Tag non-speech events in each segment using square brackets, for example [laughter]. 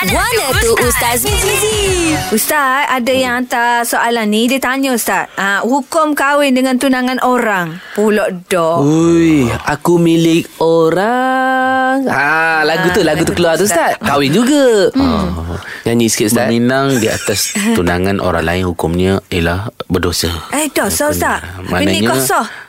Mana tu Ustaz Mizi? Ustaz, ada yang hantar soalan ni. Dia tanya Ustaz. Ha, hukum kahwin dengan tunangan orang. Pulak dah. Ui, aku milik orang. Ha, lagu tu, lagu tu keluar tu Ustaz. Kahwin juga. Hmm. Nyanyi sikit Ustaz. Meminang di atas tunangan orang lain hukumnya ialah berdosa. Eh, dosa Ustaz. Maknanya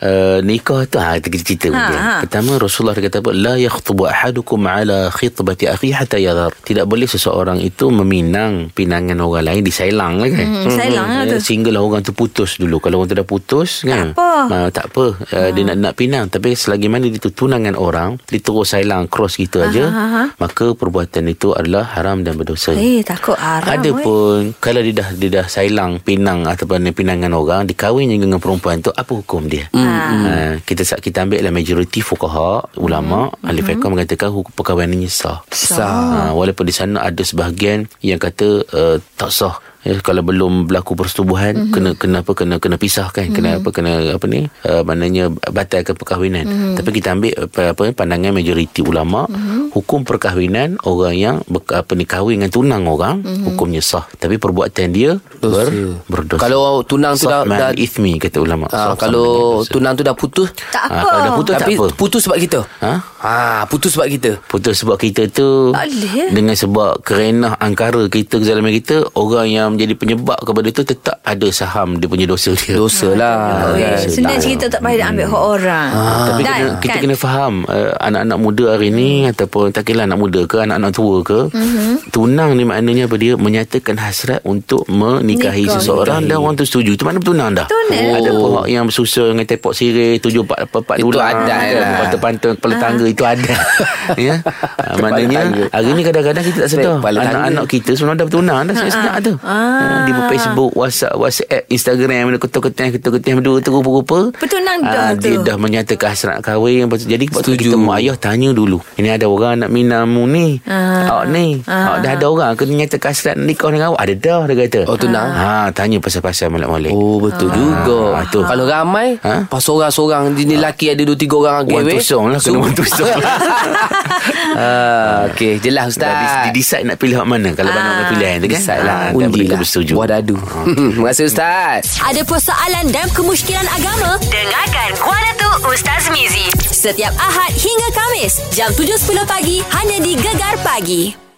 uh, nikah tu ha, kita cerita Ha, mungkin. ha. Pertama Rasulullah kata apa la yakhtubu ahadukum ala khitbati akhi hatta yadhar. Tidak boleh seseorang itu meminang pinangan orang lain disailang lah kan. Hmm, sailang lah tu. Eh, Sehinggalah orang tu putus dulu. Kalau orang tu dah putus kan. apa. Uh, tak apa. Uh, Dia nak nak pinang tapi selagi mana dia tu tunangan orang, dia terus sailang cross kita aja, ha, ha. maka perbuatan itu adalah haram dan berdosa. Eh, takut haram. Ada weh. pun kalau dia dah dia dah sailang pinang ataupun pinangan orang dikahwin dengan perempuan tu apa hukum dia? Hmm. Ha, kita kita ambil lah majoriti fuqaha ulama Hmm. ahli fiqh mengatakan hukum perkahwinannya sah. Sah. Ha, walaupun di sana ada sebahagian yang kata uh, tak sah Ya, kalau belum berlaku persetubuhan mm-hmm. kena kena apa kena kena pisahkan mm-hmm. kena apa kena apa ni uh, maknanya batalkan perkahwinan mm-hmm. tapi kita ambil apa, apa pandangan majoriti ulama mm-hmm. hukum perkahwinan orang yang ber, apa ni kahwin dengan tunang orang mm-hmm. hukumnya sah tapi perbuatan dia ber, berdosa Kalau tunang tu dah, dah ithmi kata ulama ha, Sah kalau tunang tu dah putus Tak Ah, apa. kalau dah putus tak Tapi apa putus sebab kita ha Ha, putus sebab kita Putus sebab kita tu Tak boleh. Dengan sebab kerenah angkara kita Kezaliman kita Orang yang menjadi penyebab kepada tu Tetap ada saham Dia punya dosa dia Dosa lah Eh, kan? Senang cerita tak payah nak ambil hak orang. Tapi Dan, kena, kita kan? kena faham uh, Anak-anak muda hari ni Ataupun tak kira anak muda ke Anak-anak tua ke Tunang ni maknanya apa dia Menyatakan hasrat Untuk menikahi Nikah. seseorang Dan orang tu setuju Itu mana tunang dah Tunang. Ada pun yang bersusur Dengan tepok sirih Tujuh empat empat Itu adat kan, lah. Pantang-pantang Kepala tangga Itu ada [laughs] ya? Ah, Maknanya. Hari ni kadang-kadang kita tak sedar. Anak-anak kita Sebenarnya dah bertunang Dah senyap tu Ah, Di Facebook WhatsApp WhatsApp Instagram Ketuk-ketang Ketuk-ketang Berdua tu rupa-rupa Bertunang Ah, dah Dia tu. dah menyatakan hasrat kahwin Lepas tu- Jadi tu Setuju. kita mak ayah tanya dulu. Ini ada orang nak minamu ni? Ah. Awak ni? Awak dah ada orang Kena nyatakan hasrat nikah dengan awak? Ada dah dia kata. Oh, tunang? ha, Tanya pasal-pasal malak-malik Oh betul juga. Ah, tu. Kalau ramai Ha? Pas seorang-seorang Ni lelaki ada dua tiga orang One gewek. tusong lah Kena one tusong ah, Okay jelas Ustaz. dia decide nak pilih hak mana. Kalau mana nak pilihan tu kan? Decide lah. Ah, Undi lah bersetuju Buah dadu [laughs] Terima kasih Ustaz Ada persoalan dan kemusykilan agama? Dengarkan Guana tu Ustaz Mizi. Setiap Ahad hingga Kamis, jam 7.10 pagi, hanya di Gegar Pagi.